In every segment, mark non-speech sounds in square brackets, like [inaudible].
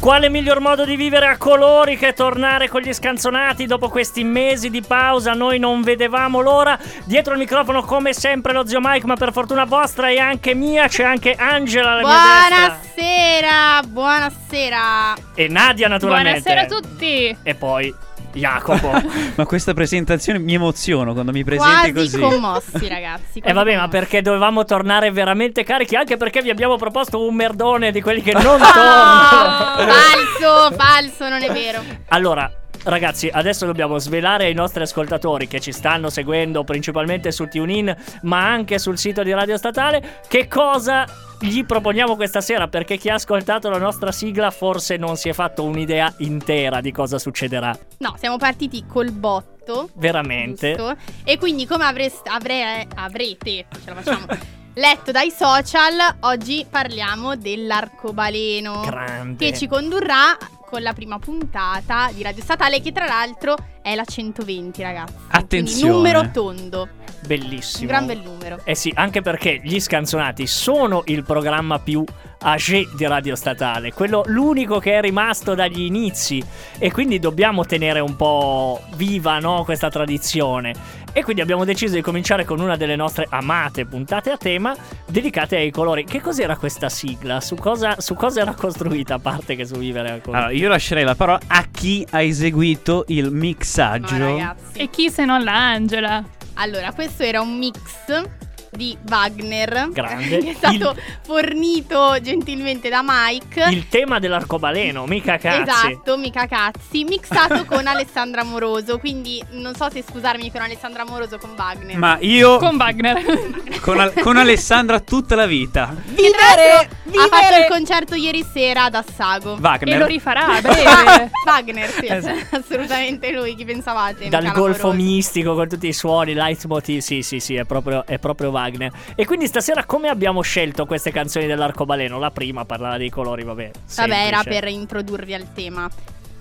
Quale miglior modo di vivere a colori che tornare con gli scanzonati dopo questi mesi di pausa? Noi non vedevamo l'ora. Dietro il microfono, come sempre, lo zio Mike, ma per fortuna vostra e anche mia, c'è anche Angela alla mia destra. Buonasera, buonasera. E Nadia, naturalmente. Buonasera a tutti. E poi Jacopo. [laughs] Ma questa presentazione mi emoziono quando mi presenti Quasi così. commossi, ragazzi. E quasi vabbè, ma perché dovevamo tornare veramente carichi? Anche perché vi abbiamo proposto un merdone di quelli che non tornano. Ah, falso, falso, non è vero. Allora, ragazzi, adesso dobbiamo svelare ai nostri ascoltatori che ci stanno seguendo principalmente su TuneIn, ma anche sul sito di Radio Statale, che cosa gli proponiamo questa sera, perché chi ha ascoltato la nostra sigla forse non si è fatto un'idea intera di cosa succederà. No, siamo partiti col botto. Veramente. giusto? E quindi, come avreste, avre- avrete, ce la facciamo, [laughs] letto dai social, oggi parliamo dell'arcobaleno. Grande. Che ci condurrà con la prima puntata di Radio Statale, che tra l'altro è la 120, ragazzi. Attenzione. Quindi numero tondo. Bellissimo. Un gran bel numero. Eh sì, anche perché gli scanzonati sono il programma più âgé di Radio Statale, quello l'unico che è rimasto dagli inizi e quindi dobbiamo tenere un po' viva no, questa tradizione. E quindi abbiamo deciso di cominciare con una delle nostre amate puntate a tema dedicate ai colori. Che cos'era questa sigla? Su cosa, su cosa era costruita a parte che su vivere a colori? Allora, io lascerei la parola a chi ha eseguito il mixaggio. Ragazzi. E chi se non la Angela? Allora, questo era un mix di Wagner. Grande. [laughs] Che è stato Il- fornito gentilmente da Mike. Il tema dell'arcobaleno, mica cazzi. Esatto, mica cazzi, mixato con [laughs] Alessandra Moroso. Quindi non so se scusarmi con Alessandra Moroso o con Wagner. Ma io Con Wagner. [laughs] con, Al- con Alessandra tutta la vita. Che l'altro Ha fatto il concerto ieri sera ad Assago. Wagner. e lo rifarà a [laughs] breve. Wagner, sì, Esatto. [laughs] assolutamente lui. Chi pensavate? Dal golfo mistico con tutti i suoni, leitmotiv, sì, sì, sì, è proprio, è proprio Wagner. E quindi stasera come abbiamo scelto queste canzoni dell'arcobaleno? La prima parlava dei colori, vabbè. Vabbè, era semplice. per introdurvi al tema.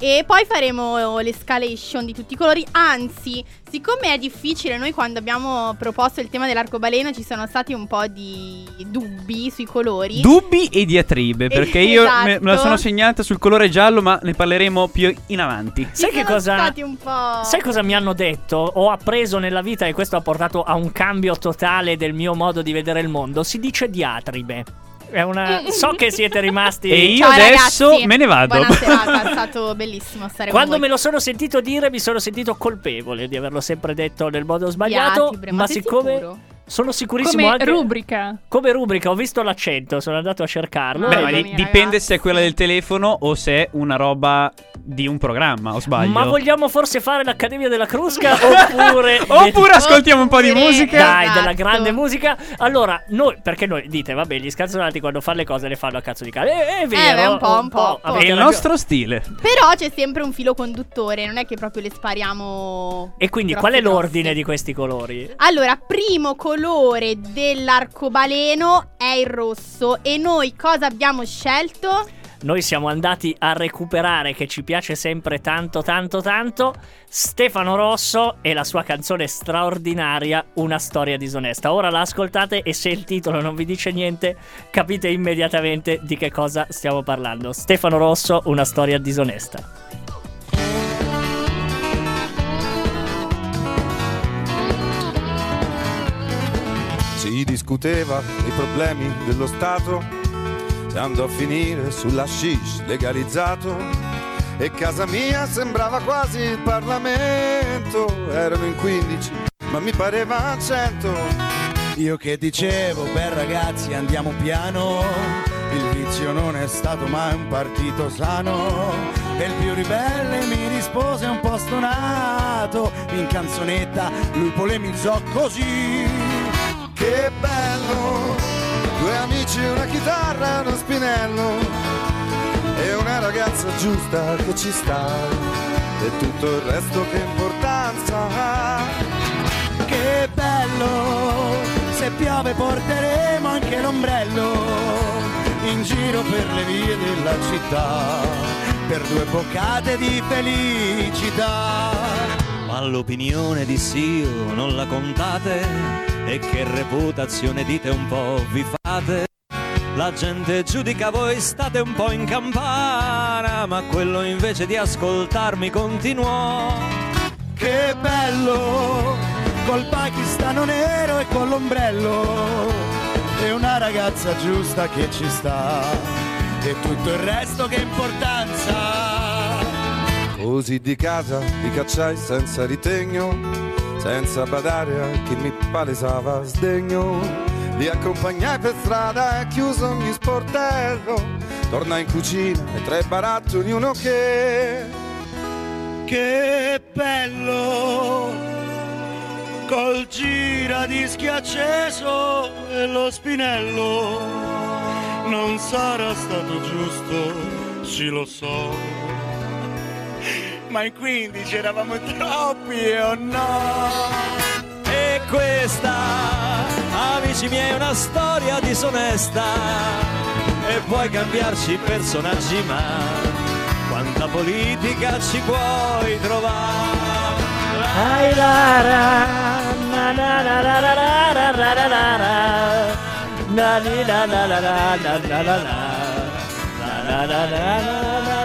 E poi faremo l'escalation di tutti i colori. Anzi, siccome è difficile, noi quando abbiamo proposto il tema dell'arcobaleno ci sono stati un po' di dubbi sui colori. Dubbi e diatribe, perché io me, me la Esatto. sono segnata sul colore giallo, ma ne parleremo più in avanti. Ci Sai che cosa- stati un po'. Sai cosa mi hanno detto? Ho appreso nella vita e questo ha portato a un cambio totale del mio modo di vedere il mondo. Si dice diatribe. È una... So che siete rimasti... E io Ciao, adesso ragazzi. me ne vado. Buona serata, è stato bellissimo stare Quando con me lo sono sentito dire, mi sono sentito colpevole di averlo sempre detto nel modo sbagliato. Diatribe, ma siccome sicuro? Sono sicurissimo Come anche. rubrica. Come rubrica, ho visto l'accento, sono andato a cercarlo. Beh, ma Scusami, dipende ragazzi. se è quella del telefono o se è una roba di un programma, o sbaglio. Ma vogliamo forse fare l'Accademia della Crusca [laughs] oppure [laughs] Oppure ascoltiamo un po' di musica. dai Esatto. della grande musica. Allora, noi perché noi dite, vabbè, gli scanzonati quando fanno le cose le fanno a cazzo di cane. Eh, è vero, beh, un po', un po', È avete il ragione. nostro stile. Però c'è sempre un filo conduttore, non è che proprio le spariamo. E quindi grossi, qual è grossi. l'ordine di questi colori? Allora, primo colore dell'arcobaleno è il rosso. E noi cosa abbiamo scelto? Noi siamo andati a recuperare, che ci piace sempre tanto, tanto, tanto, Stefano Rosso e la sua canzone straordinaria, Una storia disonesta. Ora la ascoltate e se il titolo non vi dice niente, capite immediatamente di che cosa stiamo parlando. Stefano Rosso, Una storia disonesta. Discuteva dei problemi dello Stato, si andò a finire sulla shish legalizzato e casa mia sembrava quasi il Parlamento, erano in 15 ma mi pareva 100. Io che dicevo, beh ragazzi andiamo piano, il vizio non è stato mai un partito sano. E il più ribelle mi rispose un po' stonato, in canzonetta lui polemizzò così. Che bello, due amici, una chitarra uno spinello. E una ragazza giusta che ci sta. E tutto il resto che importanza ha. Che bello, se piove porteremo anche l'ombrello. In giro per le vie della città, per due boccate di felicità. Ma l'opinione di Sio non la contate e che reputazione dite un po' vi fate? La gente giudica voi state un po' in campana, ma quello invece di ascoltarmi continuò. Che bello, col pakistano nero e con l'ombrello, e una ragazza giusta che ci sta, e tutto il resto che importanza. Così di casa li cacciai senza ritegno, senza badare a chi mi palesava sdegno. Li accompagnai per strada e chiuso ogni sportello. Tornai in cucina e tre barattoli uno che. Che bello, col giradischi acceso e lo spinello. Non sarà stato giusto, sì lo so. Ma in 15 eravamo troppi o no? E questa, amici miei, è una storia disonesta. E puoi cambiarci personaggi, ma quanta politica ci puoi trovare? Ai la ra, na na na na na na na na na na na. Na ni na na na na na na na na. Na na na na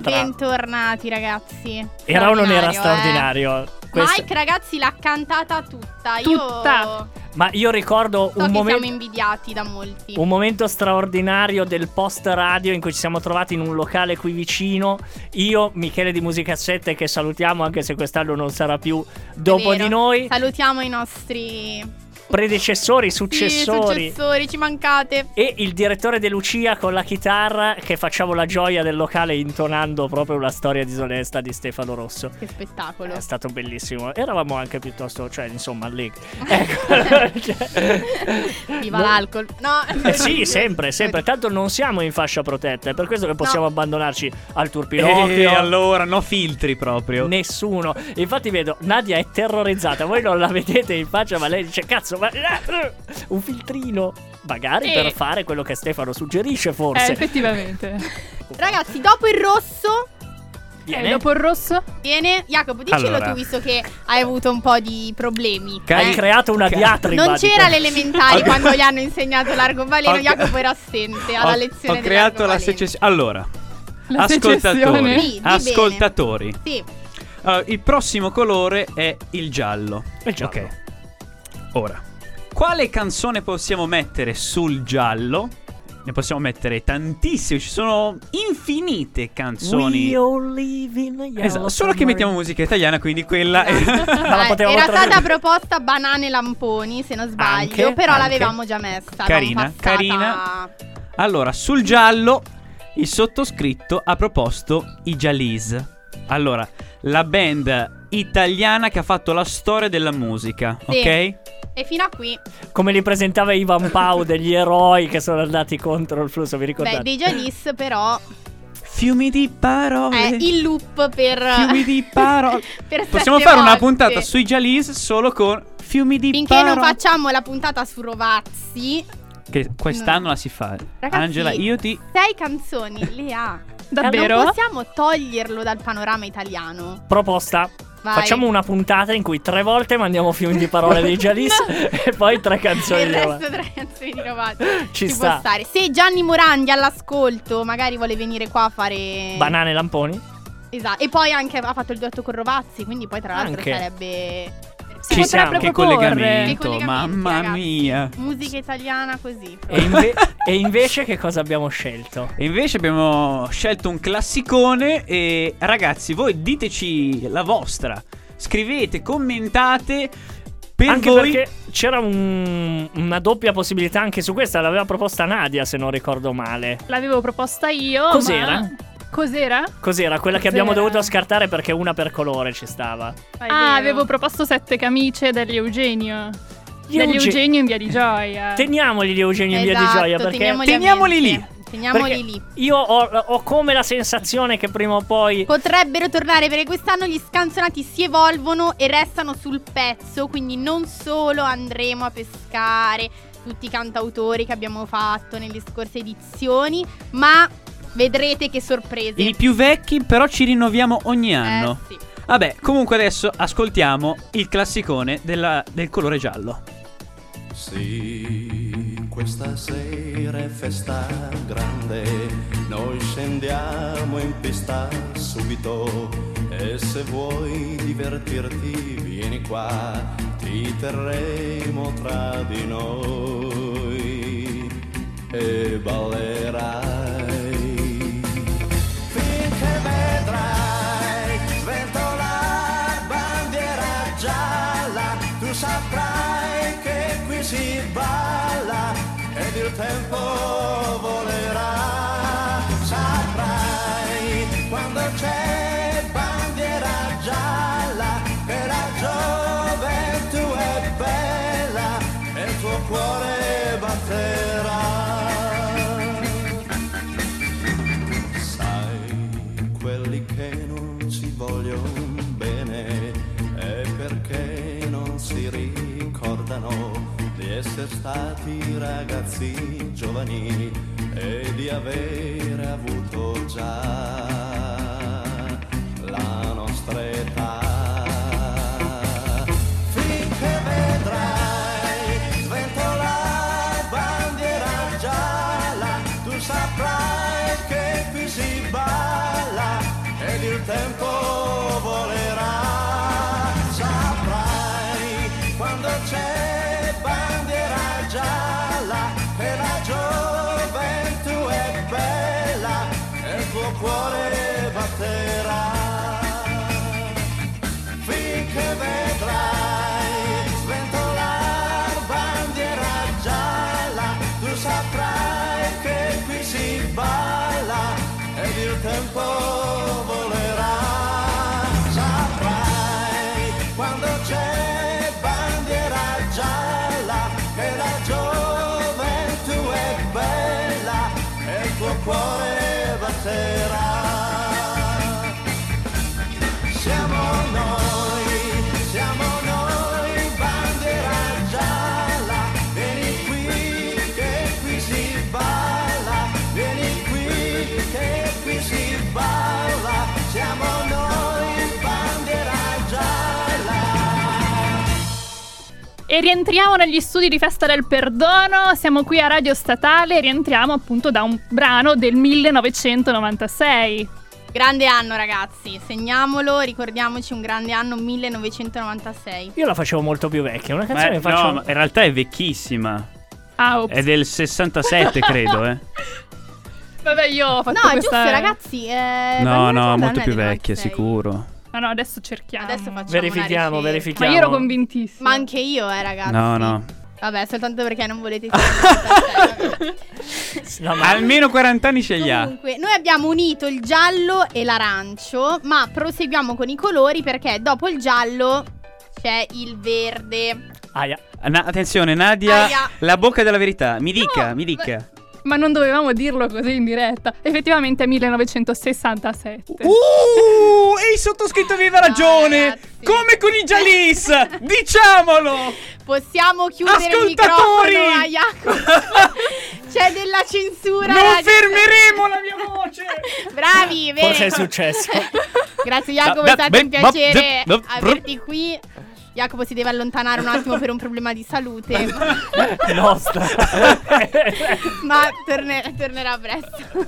Bentornati ragazzi. Era o non era Straordinario, eh. Questo- Mike ragazzi l'ha cantata tutta. Tutta. Io Ma io ricordo so un momento. siamo invidiati da molti. Un momento straordinario del post radio in cui ci siamo trovati in un locale qui vicino. Io, Michele di Musicazzette, che salutiamo anche se quest'anno non sarà più dopo di noi. Salutiamo i nostri Predecessori, sì, successori. successori, ci mancate. E il direttore De Lucia con la chitarra che facciamo la gioia del locale intonando proprio la storia disonesta di Stefano Rosso. Che spettacolo. È stato bellissimo. Eravamo anche piuttosto, cioè, insomma, allegri. [laughs] Ecco. Viva No. l'alcol. No. Eh sì, sempre, sempre. Tanto non siamo in fascia protetta, è per questo che possiamo No. abbandonarci al turpiloquio. E allora, no filtri proprio. Nessuno. Infatti vedo, Nadia è terrorizzata. Voi non la vedete in faccia, ma lei dice, cazzo, ma... Un filtrino. Magari Eh. per fare quello che Stefano suggerisce, Eh, forse. effettivamente. [laughs] Ragazzi, dopo il rosso Viene. Eh, dopo il rosso? viene Jacopo, dicelo Allora. tu visto che hai avuto un po' di problemi. Hai Eh, creato una diatriba. Non c'era l'elementare [laughs] quando gli hanno insegnato l'arcobaleno, Ho- Jacopo era assente alla ho, lezione ho creato la secessione. Allora, La ascoltatori? Sì, ascoltatori. Sì, Allora, il prossimo colore è il giallo. Il giallo. Ok. Ora, quale canzone possiamo mettere sul giallo? Ne possiamo mettere tantissime, ci sono infinite canzoni. We all live in a yellow Esatto, solo che mettiamo musica italiana, quindi quella è... la potevamo era stata proposta banane lamponi, se non sbaglio, Anche, però anche. l'avevamo già messa. Carina, passata- carina. Allora, sul giallo, il sottoscritto ha proposto i Jalis. Allora, la band italiana che ha fatto la storia della musica, Sì. ok? E fino a qui, Come li presentava Ivan Pau degli eroi che sono andati contro il flusso, vi beh, ricordate? dei Jalis però Fiumi di parole. è il loop per... Fiumi di parole. [laughs] per Possiamo fare una volte. puntata sui Jalis solo con fiumi di Finché parole. non facciamo la puntata su Rovazzi, Che quest'anno la si fa. Ragazzi, Angela, io ti. sei canzoni le ha. [laughs] Davvero? Non possiamo toglierlo dal panorama italiano. Proposta. Vai. Facciamo una puntata in cui tre volte mandiamo fiumi di parole dei [laughs] Jalis [laughs] e poi tre canzoni. il resto tre canzoni di Rovazzi. [laughs] Ci Ci sta. può stare. Se Gianni Morandi all'ascolto magari vuole venire qua a fare... Banane lamponi? Esatto. E poi anche ha fatto il duetto con Rovazzi, quindi poi tra l'altro Anche. sarebbe Ci siamo, che collegamento, Che mamma ragazzi. mia. Musica italiana così. E, inve- e invece che cosa abbiamo scelto? E invece abbiamo scelto un classicone e ragazzi, voi diteci la vostra. Scrivete, commentate. Per anche voi perché c'era un- una doppia possibilità anche su questa, l'aveva proposta Nadia se non ricordo male. L'avevo proposta io. Cos'era? ma- Cos'era? Cos'era? Quella che Cos'era? abbiamo dovuto scartare perché una per colore ci stava. Ah, avevo proposto sette camicie degli Eugenio. Degli Euge- Eugenio in via di gioia. [laughs] Teniamoli gli Eugenio in via di Esatto, gioia perché teniamoli Teniamoli lì. Teniamoli lì. io ho, ho come la sensazione che prima o poi Potrebbero tornare perché quest'anno gli scanzonati si evolvono e restano sul pezzo, quindi non solo andremo a pescare tutti i cantautori che abbiamo fatto nelle scorse edizioni, ma vedrete che sorprese. i più vecchi però ci rinnoviamo ogni Eh, anno. sì. Vabbè, comunque adesso ascoltiamo il classicone della- del colore giallo. Sì, questa sera è festa grande, noi scendiamo in pista subito e se vuoi divertirti vieni qua, ti terremo tra di noi e ballerai. Il tempo volerà. Saprai quando c'è bandiera gialla che la gioventù è bella e il tuo cuore batterà. Sai, quelli che non ci vogliono bene è perché non si ricordano di essere stati ragazzi giovani e di avere avuto già la nostra età. Finché vedrai sventolare bandiera tu saprai che qui si balla ed il tempo E rientriamo negli studi di Festa del Perdono. Siamo qui a Radio Statale e rientriamo appunto da un brano del 1996. Grande anno ragazzi, segniamolo, ricordiamoci un grande anno 1996. io la facevo molto più vecchia, una Ma, canzone che faccio no, ma in realtà è vecchissima. Ah, ops. È del 67, [laughs] credo, eh. Vabbè, io ho fatto No, è questa... giusto ragazzi. eh, No, no, molto più vecchia, 96. sicuro. No, no, adesso cerchiamo. Adesso facciamo Verifichiamo, verifichiamo. Ma io ero convintissima. Ma anche io, eh ragazzi. No, no. Vabbè, soltanto perché non volete [laughs] No, ma Almeno 40 anni ce li ha. Comunque, noi abbiamo unito il giallo e l'arancio, ma proseguiamo con i colori perché dopo il giallo c'è il verde. Aia. Na- attenzione, Nadia, Aia. la bocca della verità. Mi dica, No, mi dica. Ma non dovevamo dirlo così in diretta. Effettivamente è 1967. Uh, e il sottoscritto aveva ragione. ragazzi. Come con i Jalis. Diciamolo. Possiamo chiudere il Ascoltatori! microfono a Jacopo. [laughs] c'è della censura. Non ragazzi. fermeremo la mia voce. [laughs] Bravi, bene. Forse è successo. [laughs] Grazie Jacopo, Da- è stato un piacere averti qui. Jacopo si deve allontanare un attimo per un problema di salute. [laughs] Nostra. [laughs] ma torne- tornerà presto.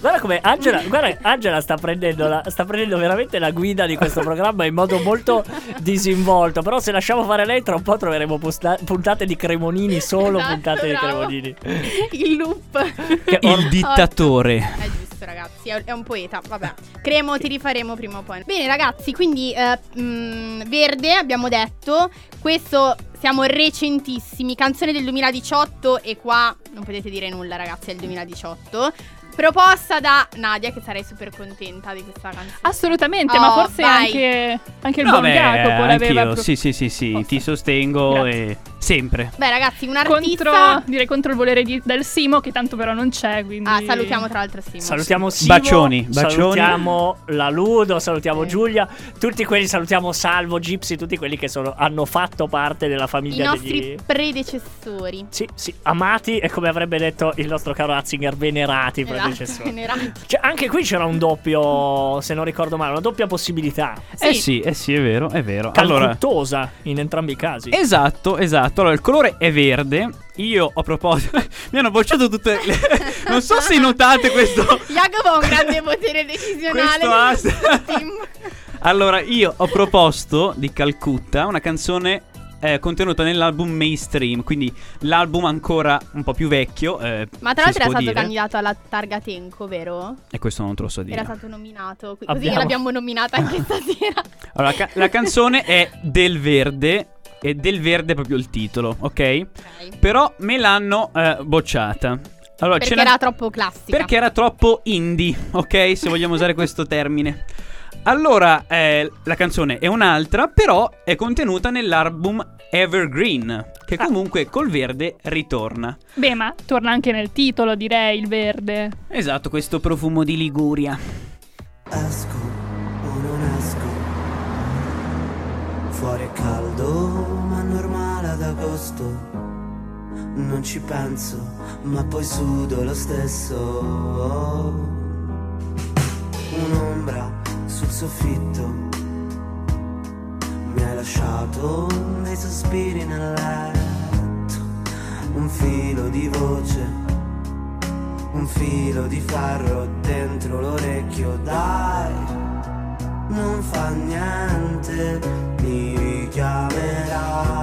Guarda come Angela, guarda, Angela sta, prendendo la- sta prendendo veramente la guida di questo programma in modo molto disinvolto. Però se lasciamo fare lei, tra un po' troveremo posta- puntate di Cremonini, solo Esatto, puntate bravo. di Cremonini. Il loop. Che or- Il dittatore. È giusto, ragazzi. È, è un poeta. Vabbè. Cremo, ti rifaremo prima o poi. Bene, ragazzi. Quindi, eh, mm, Verde, abbiamo detto. Questo siamo recentissimi. Canzone del 2018. E qua non potete dire nulla, ragazzi. È il 2018. Proposta da Nadia, che sarei super contenta di questa canzone. Assolutamente, Oh, ma forse vai. anche, anche il No, buon beh, Jacopo l'aveva anch'io. pro- Sì, sì, sì, sì, ti sostengo Grazie. e sempre. Beh, ragazzi, un artista. contro, direi contro il volere di- del Simo, che tanto però non c'è. Quindi... Ah, salutiamo tra l'altro Simo. Salutiamo Simo, Bacioni, bacioni. salutiamo la Ludo, salutiamo Sì. Giulia, tutti quelli, salutiamo Salvo, Gypsy, tutti quelli che sono- hanno fatto parte della I famiglia nostri degli... predecessori. Sì, sì, amati e come avrebbe detto il nostro caro Ratzinger, venerati Esatto, predecessori. venerati. Cioè, anche qui c'era un doppio, se non ricordo male, una doppia possibilità. Eh sì, eh sì, è vero, è vero. Allora, Calcuttosa in entrambi i casi. esatto, esatto. Allora, il colore è verde. Io ho proposto. [laughs] Mi hanno bocciato tutte le. [laughs] non so se notate questo. [laughs] Jacopo ha un grande potere decisionale. Questo team. Allora, io ho proposto di Calcutta una canzone eh, contenuta nell'album Mainstream, quindi l'album ancora un po' più vecchio. eh, Ma tra l'altro era stato dire. candidato alla Targa Tenco, vero? E questo non te lo so dire. Era stato nominato. Così Abbiamo- l'abbiamo nominata anche stasera. Allora, ca- la canzone è Del Verde. E del verde è proprio il titolo, ok? Ok. Però me l'hanno eh, bocciata. Allora, Perché era troppo classica. Perché era troppo indie, ok? Se vogliamo usare [laughs] questo termine. Allora, eh, la canzone è un'altra, però è contenuta nell'album Evergreen, che Ah. comunque col verde ritorna. Beh, ma torna anche nel titolo, direi, il verde. Esatto, questo profumo di Liguria. Esco Fuori è caldo, ma normale ad agosto. Non ci penso, ma poi sudo lo stesso. Un'ombra sul soffitto. Mi hai lasciato dei sospiri nel letto. Un filo di voce un filo di ferro dentro l'orecchio, dai, non fa niente, mi richiamerai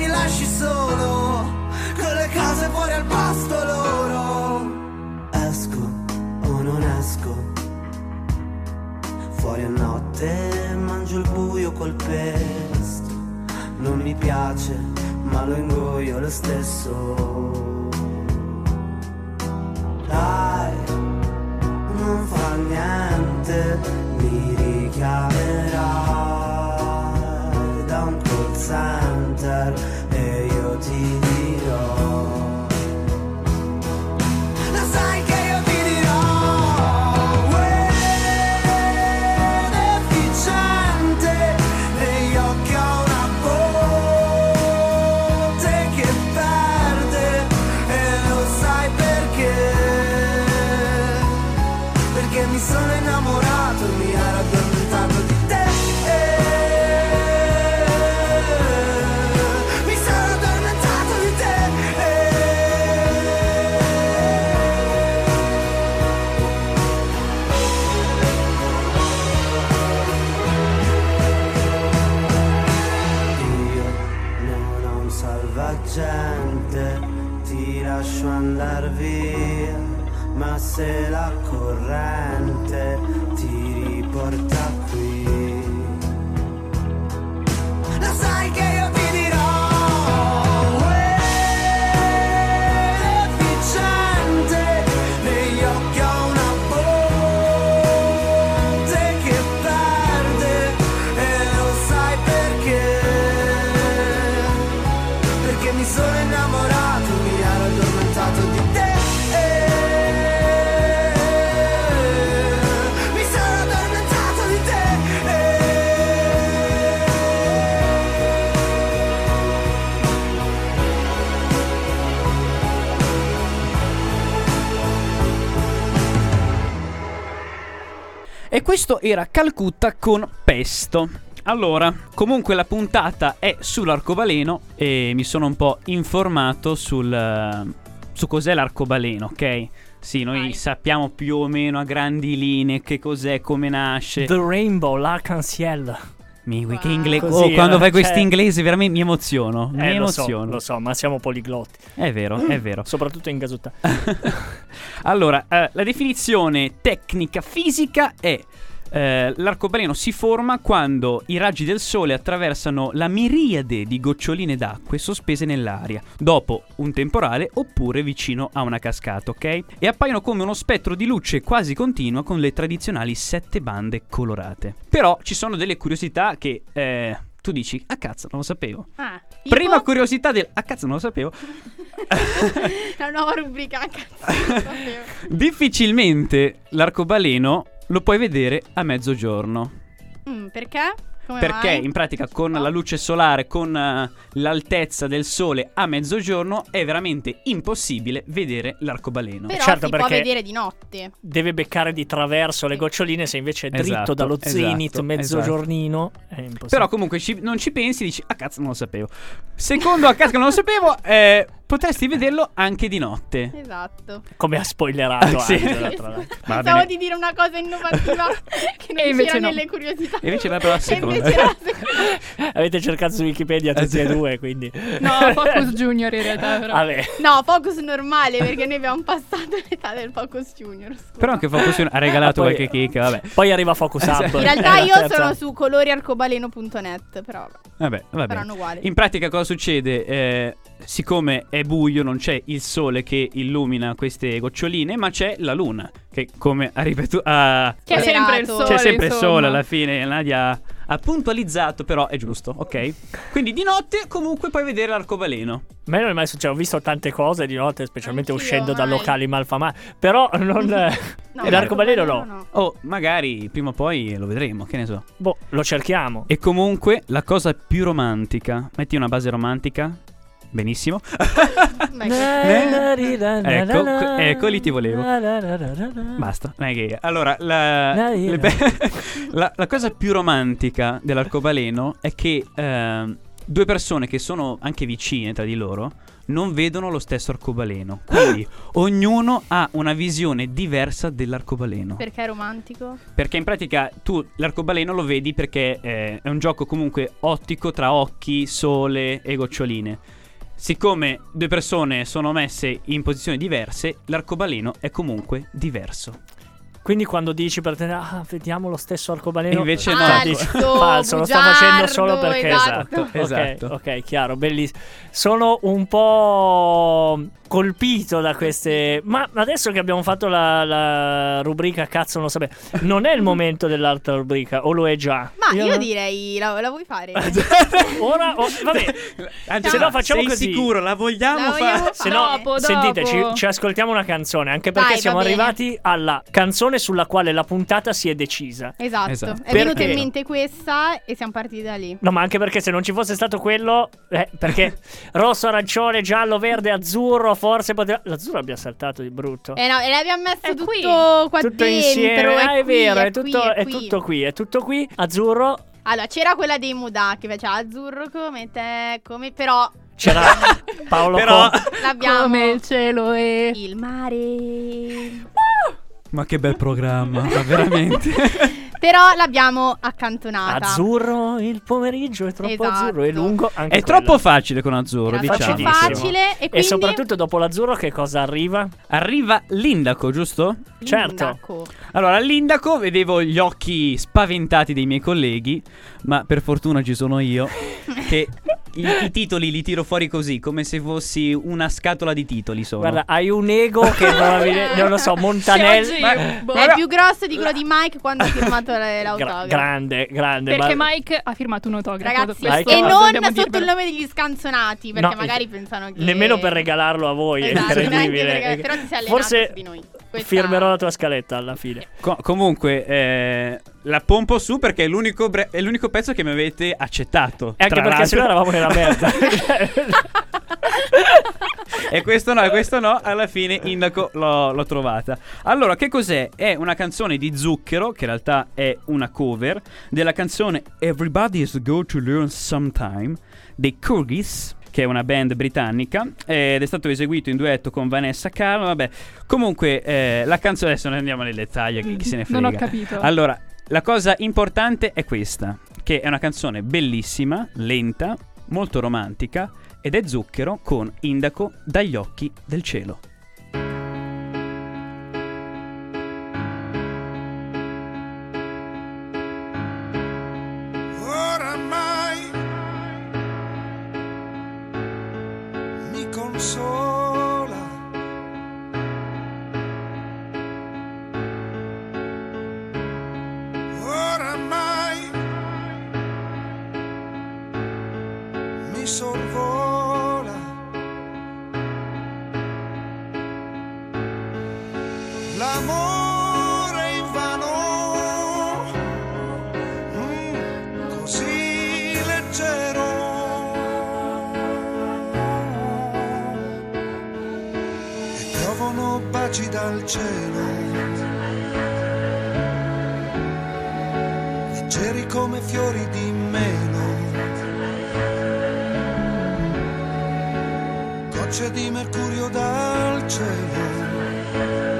mi lasci solo, con le cose fuori al pasto loro. Esco o non esco. Fuori a notte mangio il buio col pesto. Non mi piace, ma lo ingoio lo stesso. Dai, non fa niente, mi richiamerai questo era Calcutta con Pesto. Allora, comunque la puntata è sull'arcobaleno e mi sono un po' informato sul, eh, su cos'è l'arcobaleno, ok? Sì, noi Vai. sappiamo più o meno a grandi linee che cos'è, come nasce. The Rainbow, l'arc-en-ciel. Mi, che Wow. inglese. Così, Oh, quando fai questi cioè- inglesi veramente mi emoziono. Mi Eh, lo so, emoziono. lo so, ma siamo poliglotti. È vero, è vero. [clears throat] Soprattutto in Gasuta. [laughs] allora, eh, la definizione tecnica fisica è eh, l'arcobaleno si forma quando i raggi del sole attraversano la miriade di goccioline d'acque sospese nell'aria, dopo un temporale oppure vicino a una cascata, ok? E appaiono come uno spettro di luce quasi continua con le tradizionali sette bande colorate. Però ci sono delle curiosità che eh, tu dici, ah cazzo, non lo sapevo. Ah, tipo Prima curiosità del, ah cazzo, non lo sapevo. [laughs] la nuova rubrica. Cazzo, non sapevo. Difficilmente l'arcobaleno lo puoi vedere a mezzogiorno. Mm, perché? Come Perché mai? in pratica con la luce solare, con eh, l'altezza del sole a mezzogiorno è veramente impossibile vedere l'arcobaleno. Però Certo, si può perché- vedere di notte. Deve beccare di traverso le goccioline, se invece è dritto Esatto, dallo esatto, zenith esatto. mezzogiornino è impossibile. Però comunque ci- non ci pensi dici, ah cazzo non lo sapevo. Secondo, a cazzo che non lo sapevo, eh, potresti vederlo anche di notte. Esatto. Come ha spoilerato [laughs] Sì. Angela, tra [laughs] l'altro. Va Pensavo di dire una cosa innovativa [laughs] che non E c'era no. nelle curiosità. E invece era per la E seconda. [laughs] Avete cercato su Wikipedia tutti e due, quindi... No, Focus Junior in realtà. Però. Vabbè. No, Focus normale perché noi abbiamo passato l'età del Focus Junior. scusa. Però anche Focus ha regalato Poi- qualche kick, vabbè. Poi arriva Focus Hub. In realtà io terza- sono su coloriarcobaleno.net, però vabbè, Vabbè, saranno uguali. In pratica cosa succede? Eh, siccome è buio, non c'è il sole che illumina queste goccioline, ma c'è la luna, che come ha ripetuto... ha- Che è sempre il C'è sole. c'è sempre il sole alla fine, Nadia ha, puntualizzato, però è giusto, ok? Quindi di notte comunque puoi vedere l'arcobaleno. A me non è mai successo, ho visto tante cose di notte, specialmente Anch'io, uscendo da mai. locali malfamati. Però non. [laughs] No, [laughs] l'arcobaleno no. Oh, magari prima o poi lo vedremo, che ne so. Boh, lo cerchiamo. E comunque la cosa più romantica, metti una base romantica, benissimo. Beh, Ecco, ecco, lì ti volevo. Basta, non è che... Allora, la, le be- [laughs] la, la cosa più romantica dell'arcobaleno è che ehm, due persone che sono anche vicine tra di loro non vedono lo stesso arcobaleno. [gasps] Quindi ognuno ha una visione diversa dell'arcobaleno. Perché è romantico? Perché in pratica tu l'arcobaleno lo vedi perché eh, è un gioco comunque ottico tra occhi, sole e goccioline. Siccome due persone sono messe in posizioni diverse, l'arcobaleno è comunque diverso. Quindi quando dici per te, ah, vediamo lo stesso arcobaleno. Invece no. Ah, Falso, dici, falso, lo sta facendo solo perché. esatto. Ok, Esatto. Ok, chiaro, bellissimo. Sono un po' colpito da queste. Ma adesso che abbiamo fatto la, la rubrica, cazzo, non lo sapevo. Non è il momento dell'altra rubrica, o lo è già? Ma io, non- direi, la, la vuoi fare? [laughs] Ora, o- vabbè, se no facciamo sei così. sicuro? La vogliamo La fare? vogliamo Se no, Dopo, sentite, dopo. ci, ci ascoltiamo una canzone. Anche perché Vai, siamo arrivati alla canzone sulla quale la puntata si è decisa. Esatto. Esatto. È venuta in mente questa e siamo partiti da lì. No, ma anche perché se non ci fosse stato quello, eh, perché [laughs] rosso, arancione, giallo, verde, azzurro, forse poteva. L'azzurro abbia saltato di brutto. Eh no, e l'abbiamo messo È tutto qui. qua tutto dentro. insieme, è ah, è qui, vero, è, qui, tutto, è è qui. tutto qui, è tutto qui. Azzurro, Allora, c'era quella dei Muda che faceva azzurro come te, come però c'era [laughs] Paolo Però- Co- l'abbiamo Come il cielo e... il mare. Ma che bel programma, ma veramente. [laughs] Però l'abbiamo accantonata. Azzurro, il pomeriggio è troppo Esatto. azzurro, è lungo. Anche È quella. troppo facile con azzurro, Era diciamo. troppo Facilissimo. facile e E quindi soprattutto dopo l'azzurro che cosa arriva? Arriva l'indaco, giusto? certo. Allora, all'indaco vedevo gli occhi spaventati dei miei colleghi, ma per fortuna ci sono io, [laughs] che i, i titoli li tiro fuori così, come se fossi una scatola di titoli sono. Guarda, hai un ego che non lo so, Montanelli. Ma- boh, È più grosso di quello di Mike quando ha firmato le- Gra- l'autografo. grande, grande. Perché ma- Mike ha firmato un autografo. Ragazzi, Mike- e non sotto dirvelo. il nome degli scanzonati, perché No, magari pensano che Nemmeno per regalarlo a voi, Esatto, è incredibile. perché- però ti sei allenato Forse su di noi. Questa- firmerò la tua scaletta alla fine. Co- comunque, eh, la pompo su perché è l'unico, bre- è l'unico pezzo che mi avete accettato. E anche Tra perché sennò l'altro- eravamo nella merda. [laughs] e questo no, e questo no. Alla fine Indaco l'ho, l'ho trovata. Allora, che cos'è? È una canzone di Zucchero, che in realtà è una cover, della canzone Everybody is Go to Learn Sometime dei Kurgis che è una band britannica ed è stato eseguito in duetto con Vanessa Carlo. Vabbè, comunque eh, la canzone adesso non andiamo nel dettaglio, chi, chi se ne frega. Non ho capito. Allora, la cosa importante è questa, che è una canzone bellissima, lenta, molto romantica ed è Zucchero con Indaco dagli occhi del cielo. Consola. Oramai mi sorvola. L'amore baci dal cielo, leggeri come fiori di melo, gocce di mercurio dal cielo.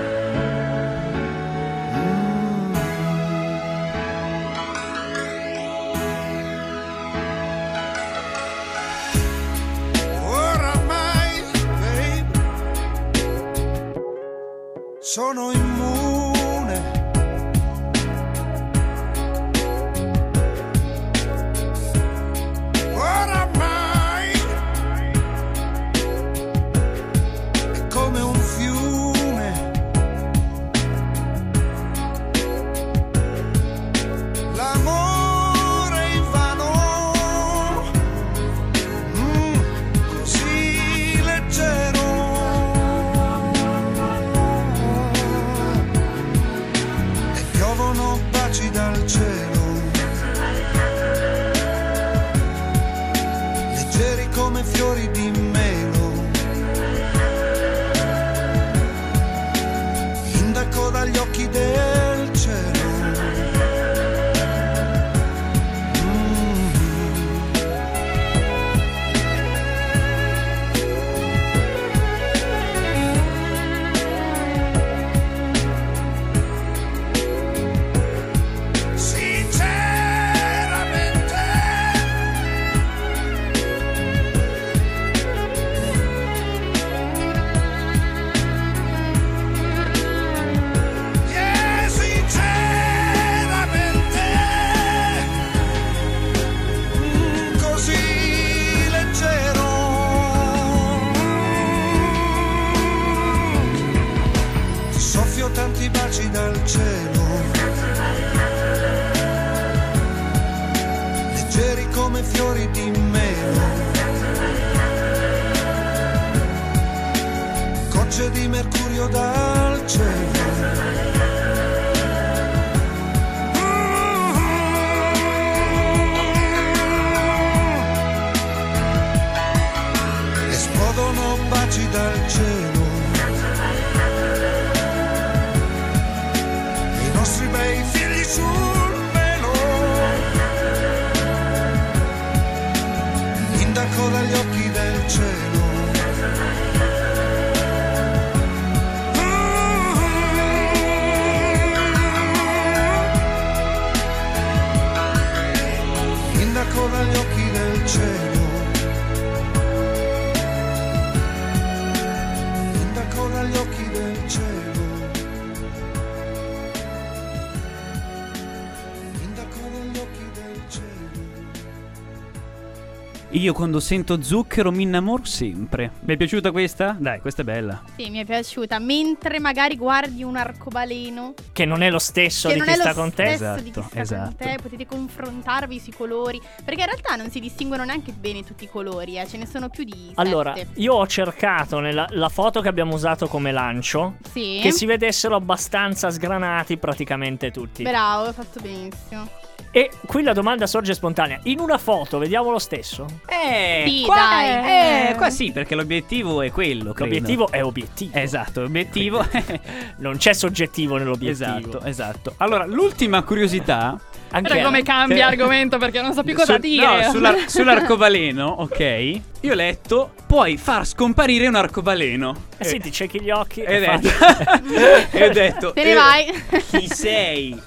Io quando sento zucchero mi innamoro sempre. Mi è piaciuta questa? Dai, questa è bella. Sì, mi è piaciuta. Mentre magari guardi un arcobaleno Che non è lo stesso che di non chi è sta lo con te. stesso di chi Esatto, sta con esatto. te, potete confrontarvi sui colori. Perché in realtà non si distinguono neanche bene tutti i colori, eh. ce ne sono più di Allora, sette. io ho cercato nella la foto che abbiamo usato come lancio Sì. che si vedessero abbastanza sgranati praticamente tutti. Bravo, hai fatto benissimo. E qui la domanda sorge spontanea. In una foto vediamo lo stesso? Eh, Sì, qua, dai. eh, qua sì, perché l'obiettivo è quello. credo. L'obiettivo è obiettivo. Esatto, l'obiettivo. [laughs] Non c'è soggettivo nell'obiettivo. esatto, esatto. Allora, l'ultima curiosità. Anche Guarda come cambia che- [laughs] argomento perché non so più cosa Su- dire. no, sull'ar- [laughs] sull'arcobaleno, ok. Io ho letto, puoi far scomparire un arcobaleno. Eh sì, ti ciechi gli occhi E e ho fai- detto, e ho detto Te ne eh, vai. Chi sei?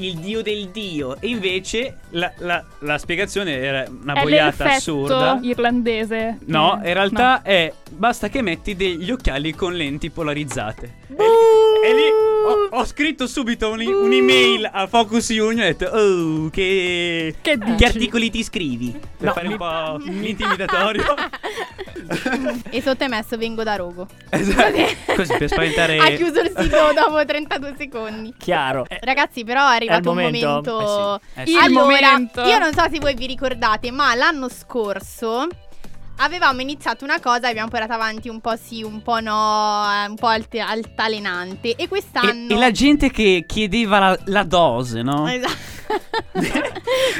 Il dio del dio. E invece la, la- la spiegazione era una è boiata assurda. irlandese. No, che- in realtà no. è basta che metti degli occhiali con lenti polarizzate. E, e lì ho, ho scritto subito un- un'email a Focus Union e ho detto Oh, che, Che dici? articoli ti scrivi? Per No, fare un po' l'intimidatorio. [laughs] e sotto è messo vengo da Rogo. Esatto. Così per spaventare Ha chiuso il sito dopo 32 secondi. Chiaro. Eh, Ragazzi, però è arrivato È il un momento? momento. Eh sì. Il allora, momento. io non so se voi vi ricordate, ma l'anno scorso avevamo iniziato una cosa e abbiamo portato avanti un po' sì, un po' no, eh, un po' alt- altalenante. E E, quest'anno. e la gente che chiedeva la, la dose, no? Esatto. [laughs]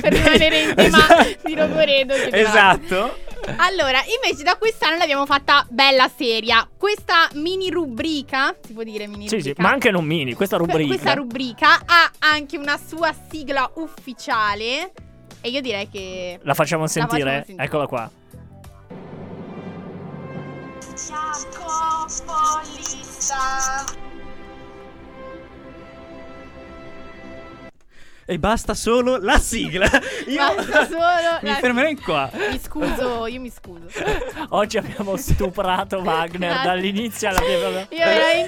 per rimanere in tema Esatto. di però- Esatto. Allora, invece da quest'anno l'abbiamo fatta bella seria. Questa mini rubrica, si può dire mini Sì, rubrica? sì, ma anche non mini, questa Que- rubrica. Questa rubrica ha anche una sua sigla ufficiale. E io direi che. La facciamo La sentire? facciamo sentire. Eccola qua. Jako polisa E basta solo la sigla. [laughs] Io Basta solo [laughs] mi fermerei qua. Mi scuso, io mi scuso. [laughs] Oggi abbiamo stuprato Wagner dall'inizio alla fine.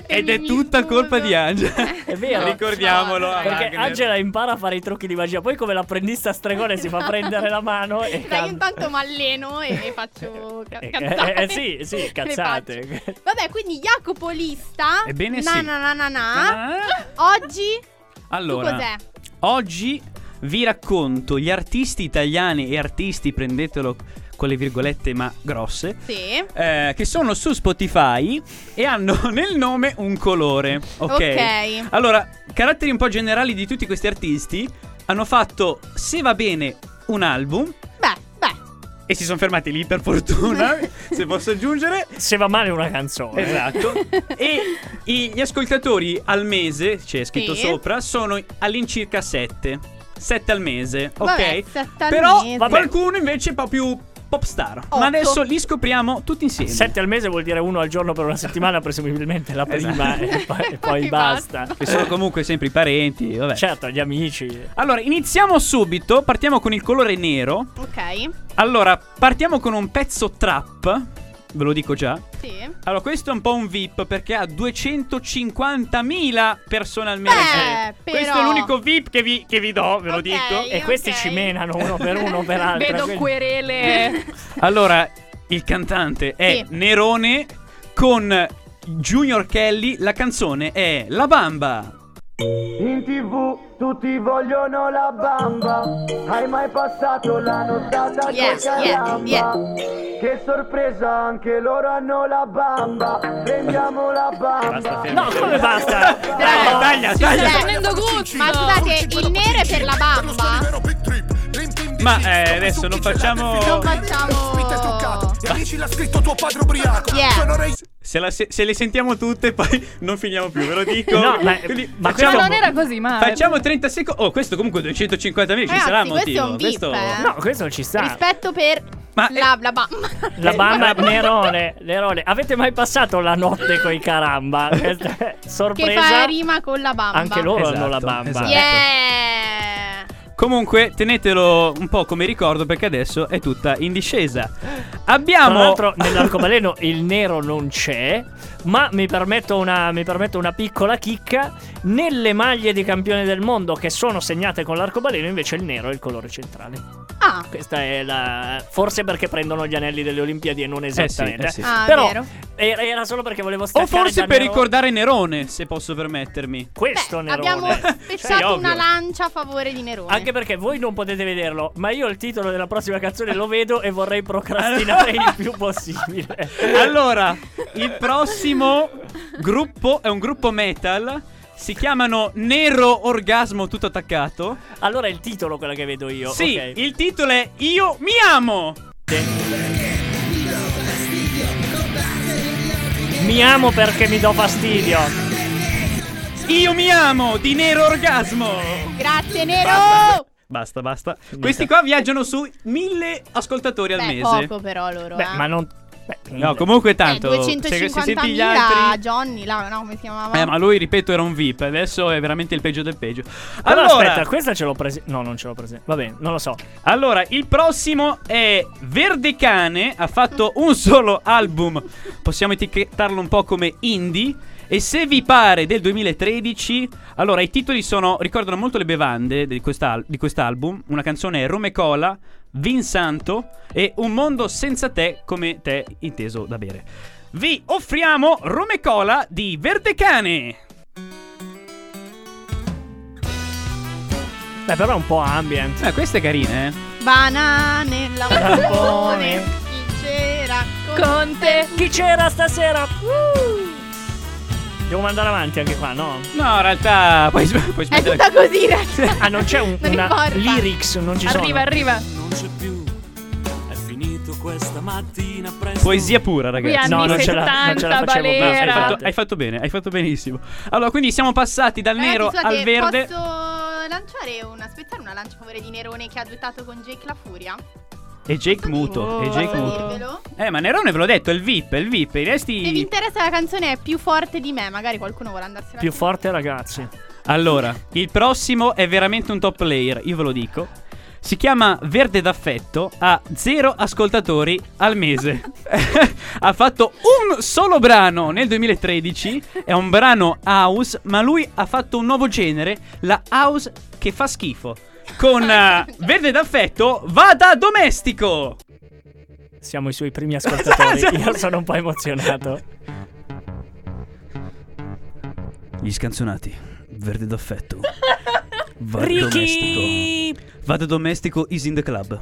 Ed è tutta scuso. colpa di Angela. È vero. Ricordiamolo a Perché Wagner. Angela impara a fare i trucchi di magia. Poi, come l'apprendista stregone, si fa prendere la mano e Dai, io intanto mi alleno e faccio ca- Eh, cazzate. eh, sì, sì, Le cazzate. Vabbè, quindi Jacopo Lista. Ebbene na sì. na na na na. Oggi Allora, tu cos'è? Oggi vi racconto gli artisti italiani e artisti, prendetelo con le virgolette ma grosse, Sì. eh, che sono su Spotify e hanno [laughs] nel nome un colore. Ok. Ok. Allora, caratteri un po' generali di tutti questi artisti hanno fatto, se va bene, un album. E si sono fermati lì per fortuna, [laughs] se posso aggiungere. Se va male una canzone. Esatto. e i- gli ascoltatori al mese, c'è scritto Sì. sopra, sono all'incirca 7. 7 al mese, ok? Vabbè, sette al Però mese. qualcuno invece è un po' più pop star. Otto. Ma adesso li scopriamo tutti insieme. Sette al mese vuol dire uno al giorno per una settimana, [laughs] presumibilmente la prima, Esatto. e poi, e poi Poi basta. Che sono comunque sempre i parenti, vabbè. Certo, gli amici. Allora, iniziamo subito, partiamo con il colore nero. Ok. Allora, partiamo con un pezzo trap, ve lo dico già. Allora, questo è un po' un VIP perché ha 250.000 persone al mese. Beh, Questo però- è l'unico VIP che vi, che vi do, ve lo Ok. dico. E questi ok. ci menano uno per uno per [laughs] altro. Vedo quindi- querele. [laughs] Allora, il cantante è Sì. Nerone con Junior Kelly. La canzone è La Bamba. In tv tutti vogliono la bamba Hai mai passato la nottata yeah, caramba? yeah. Che sorpresa, anche loro hanno la bamba Prendiamo la bamba No, come basta? Bravo. taglia, taglia. Ma scusate, il nero è per la bamba? Ma eh, adesso non facciamo. Non facciamo. Amici l'ha scritto tuo padre ubriaco Yeah. Se, la se- se le sentiamo tutte, [laughs] poi non finiamo più, ve lo dico. No, ma- Quindi ma facciamo, Ma non era così male. facciamo 30 secondi. Oh, questo comunque 250 mila ci sarà un questo è motivo. un beep, questo... eh. No, questo ci sta. Rispetto per Ma la, la bamba. La [laughs] bamba Nerone, Nerone. Avete mai passato la notte coi caramba? [laughs] Questa è Che Sorpresa. fa rima con la bamba. Anche loro hanno la Esatto, bamba. esatto. Yeah. Comunque, tenetelo un po' come ricordo perché adesso è tutta in discesa. Tra Abbiamo. l'altro nell'arcobaleno il nero non c'è, ma mi permetto, una, mi permetto una piccola chicca. Nelle maglie di campione del mondo che sono segnate con l'arcobaleno invece il nero è il colore centrale. Ah, Questa è la... Forse perché prendono gli anelli delle Olimpiadi e non esattamente. eh sì. ah Però vero. era, era solo perché volevo O staccare forse da per Nerone. ricordare Nerone, se posso permettermi. Questo Beh, Nerone. abbiamo Sì, spezzato ovvio. una lancia a favore di Nerone. Anche perché voi non potete vederlo, ma io il titolo della prossima canzone lo vedo e vorrei [laughs] procrastinare il più possibile. Allora, il prossimo gruppo è un gruppo metal. si chiamano Nero Orgasmo tutto attaccato. Allora è il titolo quello che vedo io. Sì, ok. il titolo è Io mi amo. Mi amo perché mi do fastidio. Io mi amo di Nero Orgasmo. Grazie, Nero! Basta, basta. Questi qua viaggiano su mille ascoltatori al Beh, mese. poco però loro, Beh, eh. ma non. Beh, No, comunque tanto. Eh, se, se 250.000 senti gli altri. Johnny, là, no, come si chiamava? Eh, ma lui, ripeto, era un VIP. Adesso è veramente il peggio del peggio. Però allora, aspetta, questa ce l'ho presa. No, non ce l'ho presa. Va bene, non lo so. allora, il prossimo è Verde Cane. Ha fatto un solo album. Possiamo etichettarlo un po' come indie. E se vi pare del 2013, allora i titoli sono. ricordano molto le bevande di, quest'al- di quest'album. Una canzone è Rome Cola, Vinsanto e Un mondo senza te, come te inteso da bere. Vi offriamo Rome Cola di Verde Cane. Beh, però è un po' ambient. Eh, queste carine, eh. Banane, lampone, chi c'era Con te. Chi c'era stasera? Uh! Devo mandare avanti anche qua, no? No, in realtà puoi, puoi È smettere. tutta così, in realtà. Ah, non c'è un, Non una importa. lyrics, non ci sono. Arriva, arriva. Non c'è più, è finito questa mattina presto. Poesia pura, Qui ragazzi. anni No, non ce la- non ce la 70, facevo più. No, hai, fatto, hai fatto bene, hai fatto benissimo. Allora, quindi siamo passati dal nero Ragazzi, scusate, al verde. Posso lanciare una, aspettare una lancia a favore di Nerone che ha duettato con Jake La Furia? E Jake Muto. E Jake Posso Muto. dirvelo? Eh, ma Nerone ve l'ho detto, è il VIP, è il VIP. I Se vi resti. interessa la canzone è più forte di me, magari qualcuno vuole andarsela Più forte, ragazzi. Allora, il prossimo è veramente un top player, io ve lo dico. Si chiama Verde d'affetto, ha zero ascoltatori al mese. [laughs] ha fatto un solo brano nel 2013, è un brano house, ma lui ha fatto un nuovo genere, la house che fa schifo. Con eh, [laughs] Verde d'affetto, vada domestico. Siamo i suoi primi ascoltatori. [laughs] Io sono un po' emozionato. Gli scanzonati, Verde d'affetto. Vada Ricky! Vado domestico is in the club.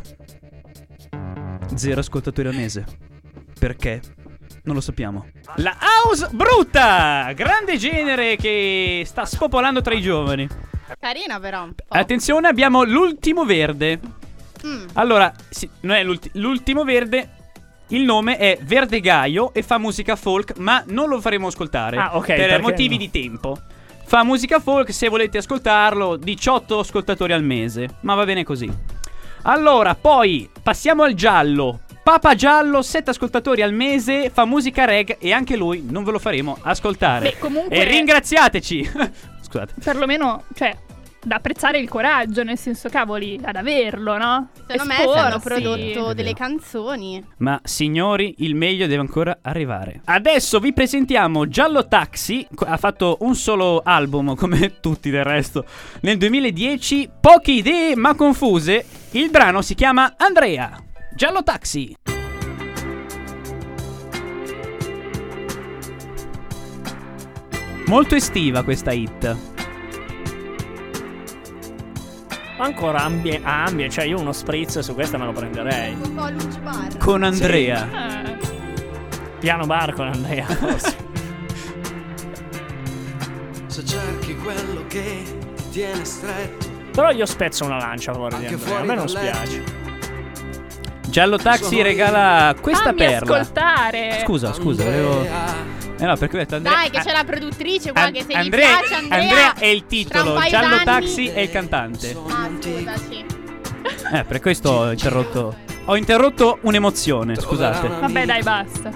Zero ascoltatori al mese. Perché? Non lo sappiamo. La house brutta! Grande genere che sta spopolando tra i giovani. Carina però un po'. Attenzione, abbiamo l'ultimo verde. Mm. Allora, sì, non è l'ulti- l'ultimo verde. Il nome è Verde Gaio e fa musica folk, ma non lo faremo ascoltare. Ah, ok, Per perché motivi no? di tempo. Fa musica folk, se volete ascoltarlo, 18 ascoltatori al mese. Ma va bene così. Allora, poi passiamo al giallo. Papa Giallo, 7 ascoltatori al mese, fa musica reg e anche lui non ve lo faremo ascoltare. Beh, comunque- E ringraziateci. [laughs] Scusate. Perlomeno, cioè, da apprezzare il coraggio, nel senso, cavoli, ad averlo, no? Secondo me hanno prodotto È delle canzoni. Ma signori, il meglio deve ancora arrivare. Adesso vi presentiamo Giallo Taxi. Ha fatto un solo album, [laughs] come tutti del resto. Nel 2010, poche idee ma confuse. Il brano si chiama Andrea. Giallo Taxi. Molto estiva questa hit. Ancora ambie, ah, ambie, cioè io uno spritz su questa me lo prenderei. Un po' luce bar. Con Andrea. Ah, Piano bar con Andrea, forse. [laughs] Se cerchi quello che ti tiene stretto Però io spezzo una lancia favore di Andrea. A fuori me non spiace. Giallo Taxi regala questa fammi perla. ascoltare. Scusa, scusa, volevo. Eh no, perché ho detto Andrea. Dai, che c'è la produttrice qua An- che se Andrea, gli piace Andrea, Andrea è il titolo, Giallo d'anni- Taxi è il cantante. Ah, scusaci. [laughs] Eh, per questo ho interrotto. Ho interrotto un'emozione, scusate. Vabbè, dai, basta.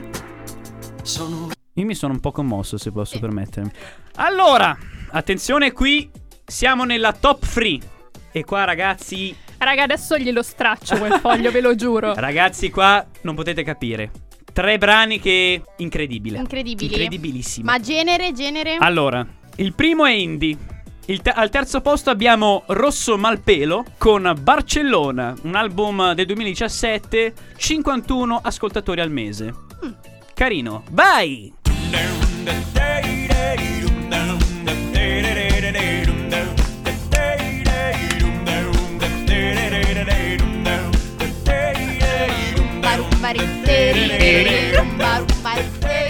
sono Io mi sono un po' commosso, se posso permettermi. Allora, attenzione qui, siamo nella top 3. E qua, ragazzi, Raga, adesso glielo straccio quel foglio, ve lo giuro. [laughs] ragazzi, qua non potete capire. Tre brani che incredibile. Incredibili. Incredibilissimo. Ma genere, genere? Allora, il primo è indie. Il te- al terzo posto abbiamo Rosso Malpelo con Barcellona, un album del 2017, 51 ascoltatori al mese. Carino. Vai!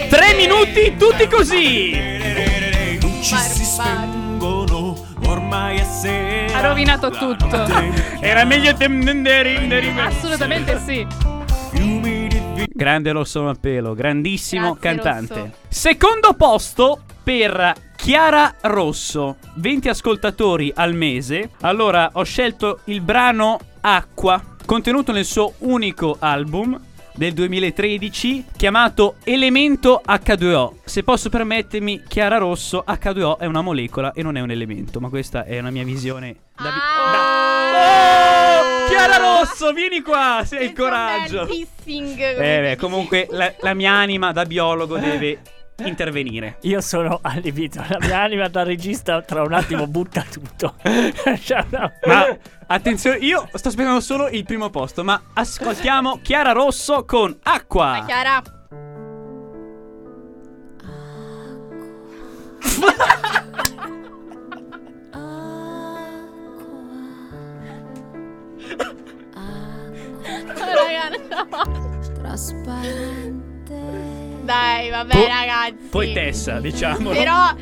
Tre minuti tutti così! non ci si spende ormai è sera. Ha rovinato tutto. Era meglio te- Assolutamente sì. Grande Rosso Mappelo, grandissimo Grazie, cantante. Rosso. Secondo posto per Chiara Rosso, 20 ascoltatori al mese. Allora, ho scelto il brano Acqua, contenuto nel suo unico album del 2013 chiamato Elemento H2O. Se posso permettermi, Chiara Rosso, H2O è una molecola e non è un elemento, ma questa è una mia visione da vi- da- Oh, Chiara Rosso, vieni qua, se hai il coraggio. Pissing. Eh, beh, comunque la, la mia anima da biologo deve intervenire. Io sono allibito. La mia anima da regista tra un attimo butta tutto. [laughs] Cioè. Ma attenzione, io sto aspettando solo il primo posto, ma ascoltiamo Chiara Rosso con Acqua. Chiara. [laughs] Raga, no. Dai, vabbè, Po- ragazzi. Poetessa, diciamo. Però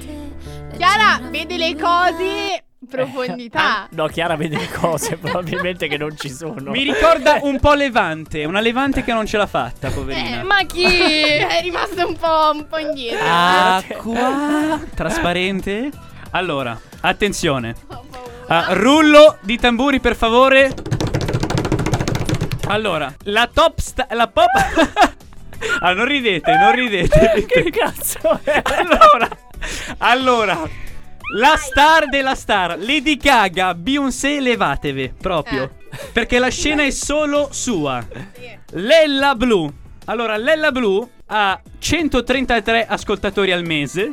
Chiara vede le cose profondità. Ah, no, Chiara vede le cose [laughs] probabilmente che non ci sono. Mi ricorda [laughs] un po' Levante, una Levante che non ce l'ha fatta, Eh, poverina. Ma chi? [laughs] è rimasto un po', un po' indietro. Ah. Acqua trasparente. Allora, attenzione. Ah, rullo di tamburi, per favore. Allora, la top sta- la pop Ah, non ridete, non ridete. che cazzo è? Allora, allora, la star della star, Lady Gaga, Beyoncé, levatevi proprio. Perché la scena è solo sua. Lella Blu. Allora, Lella Blu ha 133 ascoltatori al mese.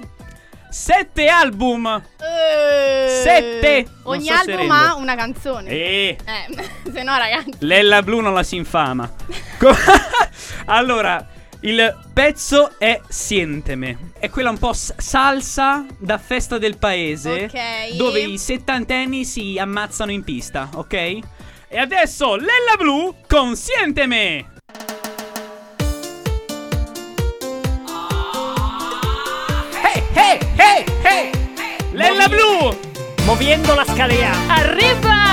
7 album. Eh, Sette. Ogni so album ha una canzone. Eh. Eh, [laughs] se no, ragazzi. Lella Blu non la si infama. [laughs] Allora, il pezzo è Sienteme. È quella un po' s- salsa da festa del paese. Ok. Dove i settantenni si ammazzano in pista, ok? E adesso Lella Blu con Sienteme. Hey, hey, hey, hey! Lella Blu! Moviendo la scalea. Arriva!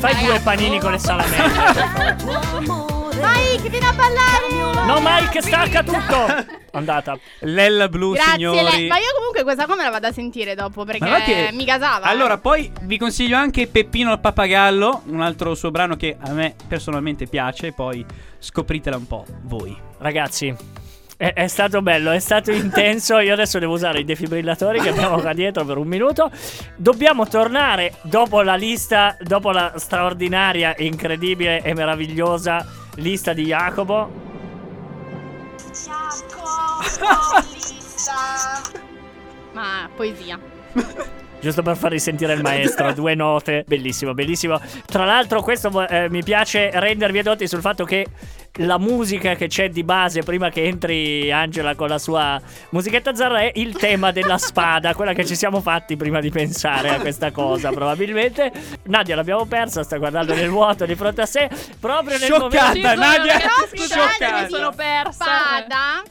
Fai due panini con le salamelle. Vai, che viene a ballare. no, Mike, stacca tutto. [laughs] Andata. Lella Blu, Grazie, signori. Le- ma io comunque questa qua me la vado a sentire dopo perché Ma che- mi gasava. Allora, poi vi consiglio anche Peppino il Pappagallo, un altro suo brano che a me personalmente piace, poi scopritela un po' voi. Ragazzi, è, è stato bello, è stato intenso. Io adesso devo usare i defibrillatori che abbiamo qua dietro per un minuto. Dobbiamo tornare dopo la lista, dopo la straordinaria, incredibile e meravigliosa lista di Jacopo. Ma poesia. [laughs] Giusto per far risentire il maestro, [laughs] due note, bellissimo, bellissimo. Tra l'altro, questo eh, mi piace rendervi edotti sul fatto che la musica che c'è di base prima che entri Angela con la sua musichetta zarra è il tema della [laughs] spada, quella che ci siamo fatti prima di pensare a questa cosa, probabilmente. Nadia l'abbiamo persa, sta guardando nel vuoto di fronte a sé, proprio nel Scioccata, momento. Nadia, scioccata. mi sono persa. Spada.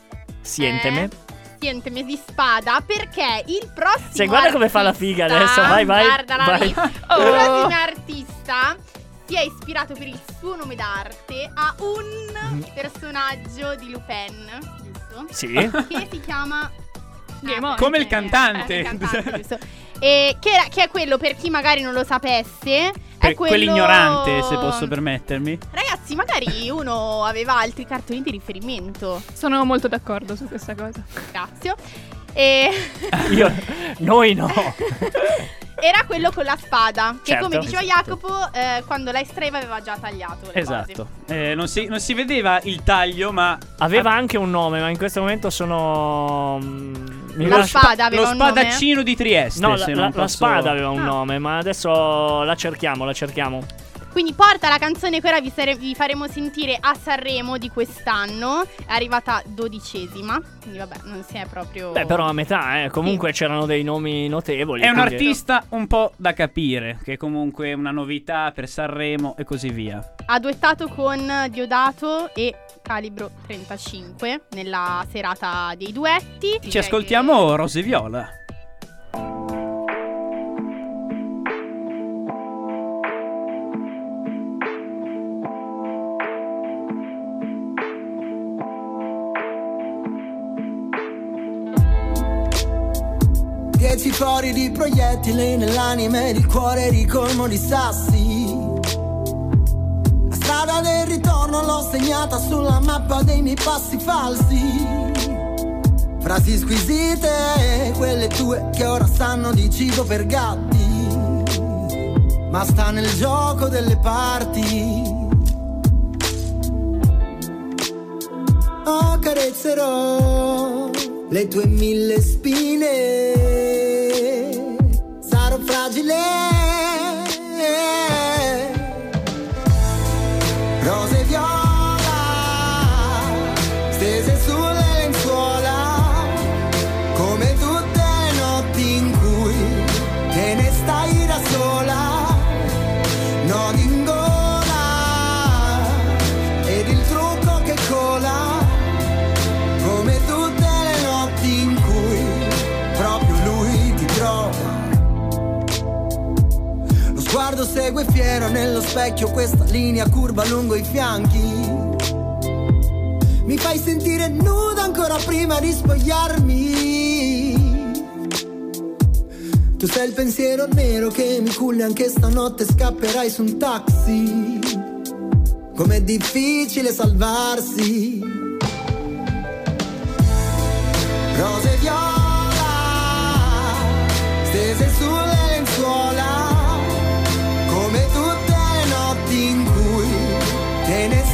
Sienteme. Eh, sienteme di spada perché il prossimo Sì, guarda come fa la figa adesso, vai, vai, Guardala vai. lì. Il Oh. prossimo artista si è ispirato per il suo nome d'arte a un personaggio di Lupin, giusto? Sì. Che si chiama Game Ah. Come il cantante. eh, il cantante, giusto. [laughs] E che, era- che è quello per chi magari non lo sapesse. Per è quello... quell'ignorante, se posso permettermi. Ragazzi, magari uno aveva altri cartoni di riferimento. Sono molto d'accordo su questa cosa. Grazie. E [laughs] Io, noi no. [laughs] era quello con la spada. Che Certo. come diceva Esatto. Jacopo, eh, quando la estrema aveva già tagliato. Le Esatto. Eh, non, si, non si vedeva il taglio, ma Aveva anche un nome, ma in questo momento sono. mm, mi La spada aveva lo un nome? spadaccino di Trieste. No, la, se la- non la posso- spada aveva un Ah. nome, ma adesso la cerchiamo, la cerchiamo. Quindi porta la canzone che ora vi, sare- vi faremo sentire a Sanremo di quest'anno. È arrivata dodicesima. Quindi vabbè, non si è proprio. Beh, però a metà, eh. Comunque c'erano dei nomi notevoli. È un quindi- artista un po' da capire, che comunque è una novità per Sanremo e così via. Ha duettato con Diodato e Calibro 35 nella serata dei duetti. Ci ascoltiamo Rose Viola. Dieci fori di proiettili nell'anima ed il cuore ricolmo di sassi. La strada del ritorno l'ho segnata sulla mappa dei miei passi falsi. Frasi squisite, quelle tue che ora sanno di cibo per gatti. Ma sta nel gioco delle parti. Accarezzerò le tue mille spine. Segue fiero nello specchio questa linea curva lungo i fianchi. Mi fai sentire nuda ancora prima di spogliarmi. Tu sei il pensiero nero che mi culla anche stanotte scapperai su un taxi. Com'è difficile salvarsi. Rose viola, stese sulle lenzuola,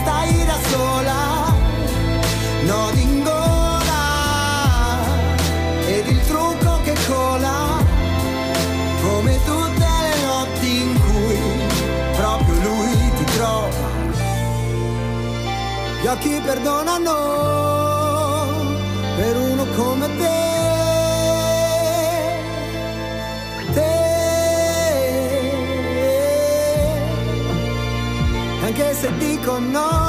stai da sola. Nodi in gola ed il trucco che cola, come tutte le notti in cui proprio lui ti trova. Gli occhi perdonano se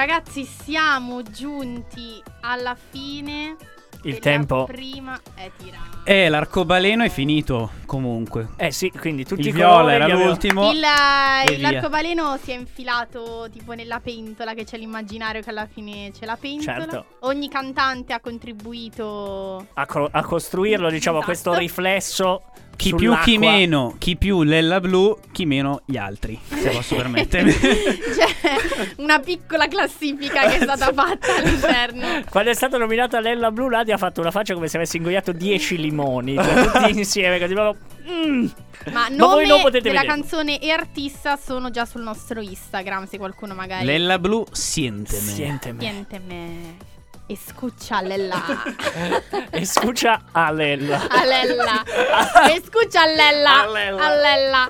Ragazzi, siamo giunti alla fine. Il tempo. Prima è tirata. Eh, l'arcobaleno è finito comunque. Eh sì, quindi tutti i viola colori era l'ultimo. Il, e il- via. l'arcobaleno si è infilato tipo nella pentola, che c'è l'immaginario che alla fine c'è la pentola. Certo. Ogni cantante ha contribuito. A, cro- a costruirlo, diciamo, Esatto. questo riflesso. Chi più, chi sull'acqua. meno, chi più Lella Blu, chi meno gli altri, se posso permettermi. [laughs] C'è una piccola classifica che è stata fatta all'interno. Quando è stata nominata Lella Blu, Nadia ha fatto una faccia come se avesse ingoiato 10 limoni. Cioè, tutti [laughs] insieme, così proprio. Mm. Ma Ma voi nome non potete della vedere. canzone e artista sono già sul nostro Instagram, se qualcuno magari Lella Blu, sienteme. Siente me. Niente me. E scuccia Lella. [laughs] E scuccia a Lella. A Lella. E scuccia a Lella. A Lella. A Lella.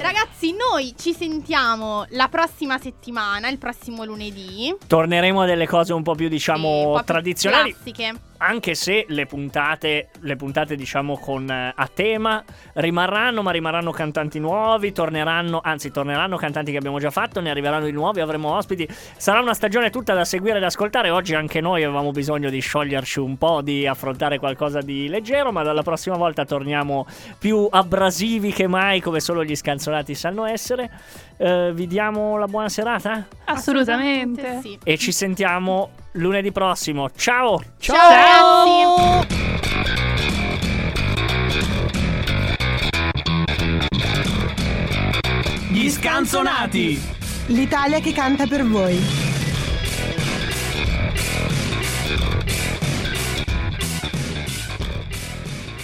Ragazzi, noi ci sentiamo la prossima settimana, il prossimo lunedì. Torneremo a delle cose un po' più, Sì, diciamo, un po' più tradizionali. Classiche. Anche se le puntate, le puntate diciamo con eh, a tema rimarranno, ma rimarranno cantanti nuovi, torneranno, anzi torneranno cantanti che abbiamo già fatto, ne arriveranno di nuovi, avremo ospiti. Sarà una stagione tutta da seguire e da ascoltare. Oggi anche noi avevamo bisogno di scioglierci un po', di affrontare qualcosa di leggero, ma dalla prossima volta torniamo più abrasivi che mai, come solo gli scanzonati sanno essere. Eh, vi diamo la buona serata Assolutamente. Sì. e ci sentiamo lunedì prossimo. Ciao! Ciao, ragazzi. Gli scanzonati! L'Italia che canta per voi.